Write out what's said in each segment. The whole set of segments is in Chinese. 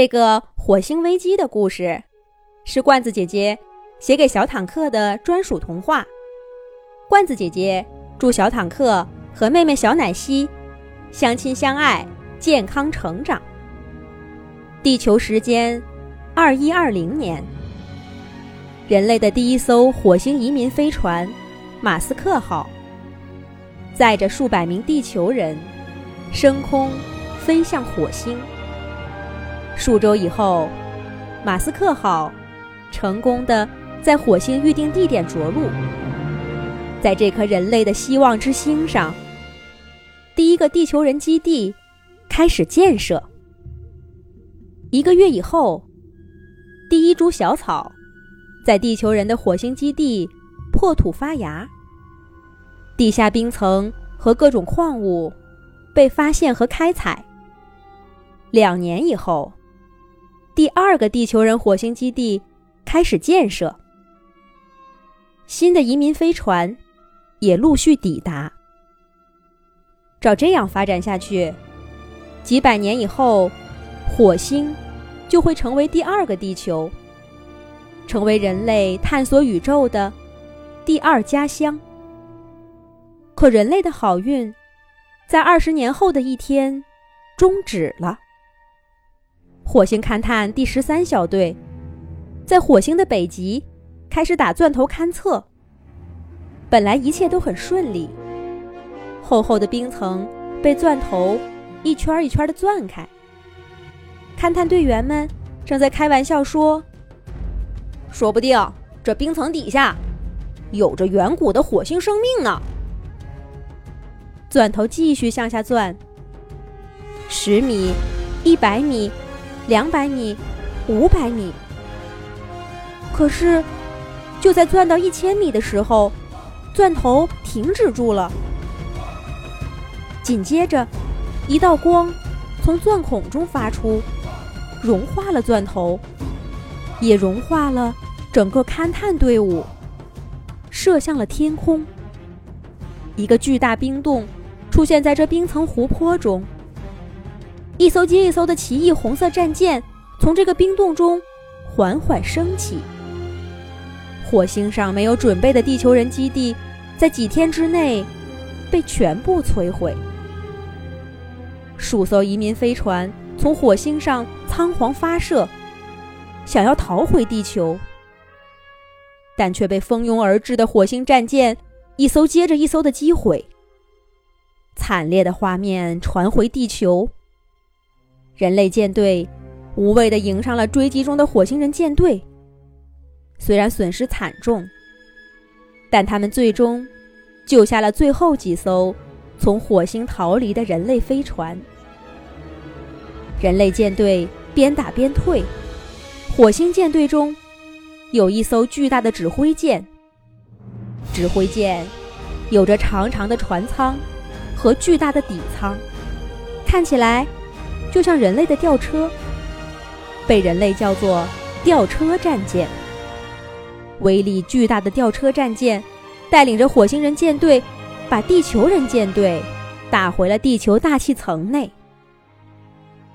这个火星危机的故事，是罐子姐姐写给小坦克的专属童话。罐子姐姐祝小坦克和妹妹小奶昔相亲相爱，健康成长。地球时间：二一二零年，人类的第一艘火星移民飞船“马斯克号”载着数百名地球人升空飞向火星。数周以后，马斯克号成功的在火星预定地点着陆，在这颗人类的希望之星上，第一个地球人基地开始建设。一个月以后，第一株小草在地球人的火星基地破土发芽，地下冰层和各种矿物被发现和开采。两年以后。第二个地球人火星基地开始建设，新的移民飞船也陆续抵达。照这样发展下去，几百年以后，火星就会成为第二个地球，成为人类探索宇宙的第二家乡。可人类的好运，在二十年后的一天终止了。火星勘探第十三小队在火星的北极开始打钻头勘测。本来一切都很顺利，厚厚的冰层被钻头一圈一圈的钻开。勘探队员们正在开玩笑说：“说不定这冰层底下有着远古的火星生命呢。”钻头继续向下钻，十米，一百米。两百米，五百米。可是，就在钻到一千米的时候，钻头停止住了。紧接着，一道光从钻孔中发出，融化了钻头，也融化了整个勘探队伍，射向了天空。一个巨大冰洞出现在这冰层湖泊中。一艘接一艘的奇异红色战舰从这个冰洞中缓缓升起。火星上没有准备的地球人基地，在几天之内被全部摧毁。数艘移民飞船从火星上仓皇发射，想要逃回地球，但却被蜂拥而至的火星战舰一艘接着一艘的击毁。惨烈的画面传回地球。人类舰队无畏地迎上了追击中的火星人舰队。虽然损失惨重，但他们最终救下了最后几艘从火星逃离的人类飞船。人类舰队边打边退，火星舰队中有一艘巨大的指挥舰。指挥舰有着长长的船舱和巨大的底舱，看起来。就像人类的吊车，被人类叫做吊车战舰。威力巨大的吊车战舰，带领着火星人舰队，把地球人舰队打回了地球大气层内。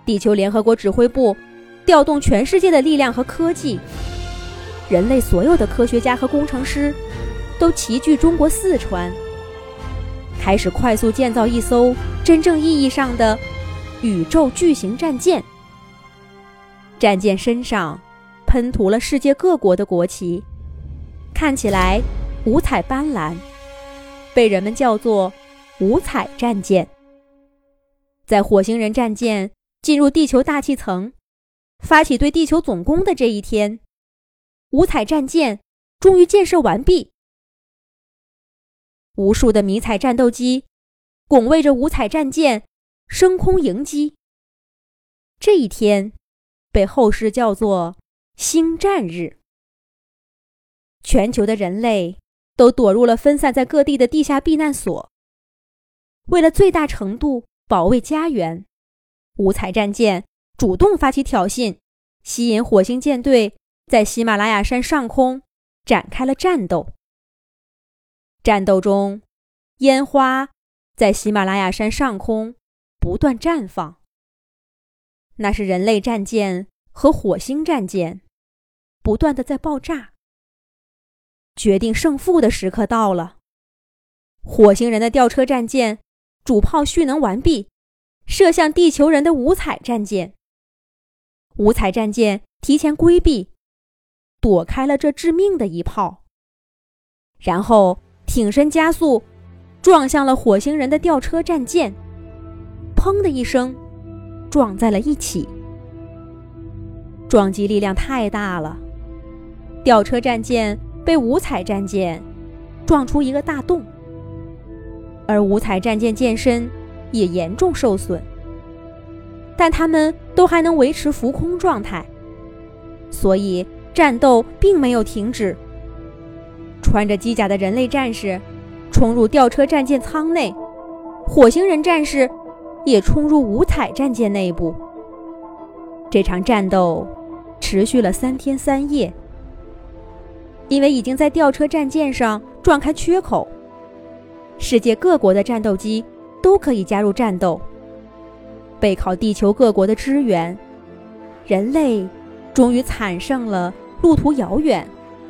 地球联合国指挥部调动全世界的力量和科技，人类所有的科学家和工程师都齐聚中国四川，开始快速建造一艘真正意义上的。宇宙巨型战舰，战舰身上喷涂了世界各国的国旗，看起来五彩斑斓，被人们叫做“五彩战舰”。在火星人战舰进入地球大气层，发起对地球总攻的这一天，五彩战舰终于建设完毕。无数的迷彩战斗机拱卫着五彩战舰。升空迎击。这一天，被后世叫做“星战日”。全球的人类都躲入了分散在各地的地下避难所。为了最大程度保卫家园，五彩战舰主动发起挑衅，吸引火星舰队在喜马拉雅山上空展开了战斗。战斗中，烟花在喜马拉雅山上空。不断绽放，那是人类战舰和火星战舰不断的在爆炸。决定胜负的时刻到了。火星人的吊车战舰主炮蓄能完毕，射向地球人的五彩战舰。五彩战舰提前规避，躲开了这致命的一炮，然后挺身加速，撞向了火星人的吊车战舰。砰的一声，撞在了一起。撞击力量太大了，吊车战舰。被五彩战舰撞出一个大洞，而五彩战舰舰身也严重受损，但他们都还能维持浮空状态，所以战斗并没有停止。穿着机甲的人类战士冲入吊车战舰舱内，火星人战士也冲入五彩战舰内部。这场战斗持续了三天三夜。因为已经在吊车战舰上撞开缺口，世界各国的战斗机都可以加入战斗。背靠地球各国的支援，人类终于惨胜了路途遥远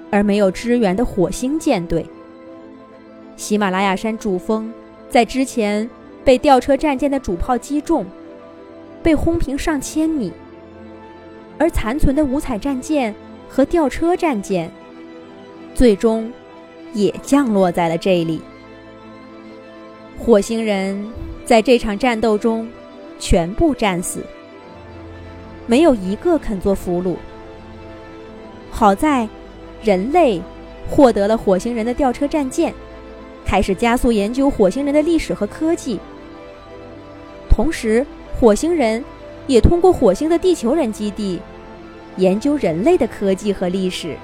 而没有支援的火星舰队。喜马拉雅山主峰在之前被吊车战舰的主炮击中，被轰平上千米，而残存的五彩战舰和吊车战舰。最终，也降落在了这里。火星人在这场战斗中全部战死，没有一个肯做俘虏。好在，人类获得了火星人的吊车战舰，开始加速研究火星人的历史和科技。同时，火星人也通过火星的地球人基地，研究人类的科技和历史。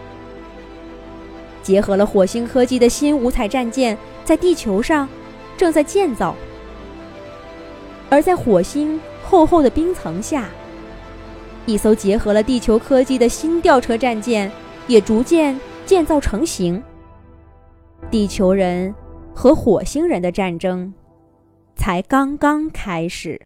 结合了火星科技的新五彩战舰在地球上正在建造，而在火星厚厚的冰层下，一艘结合了地球科技的新吊车战舰也逐渐建造成型。地球人和火星人的战争才刚刚开始。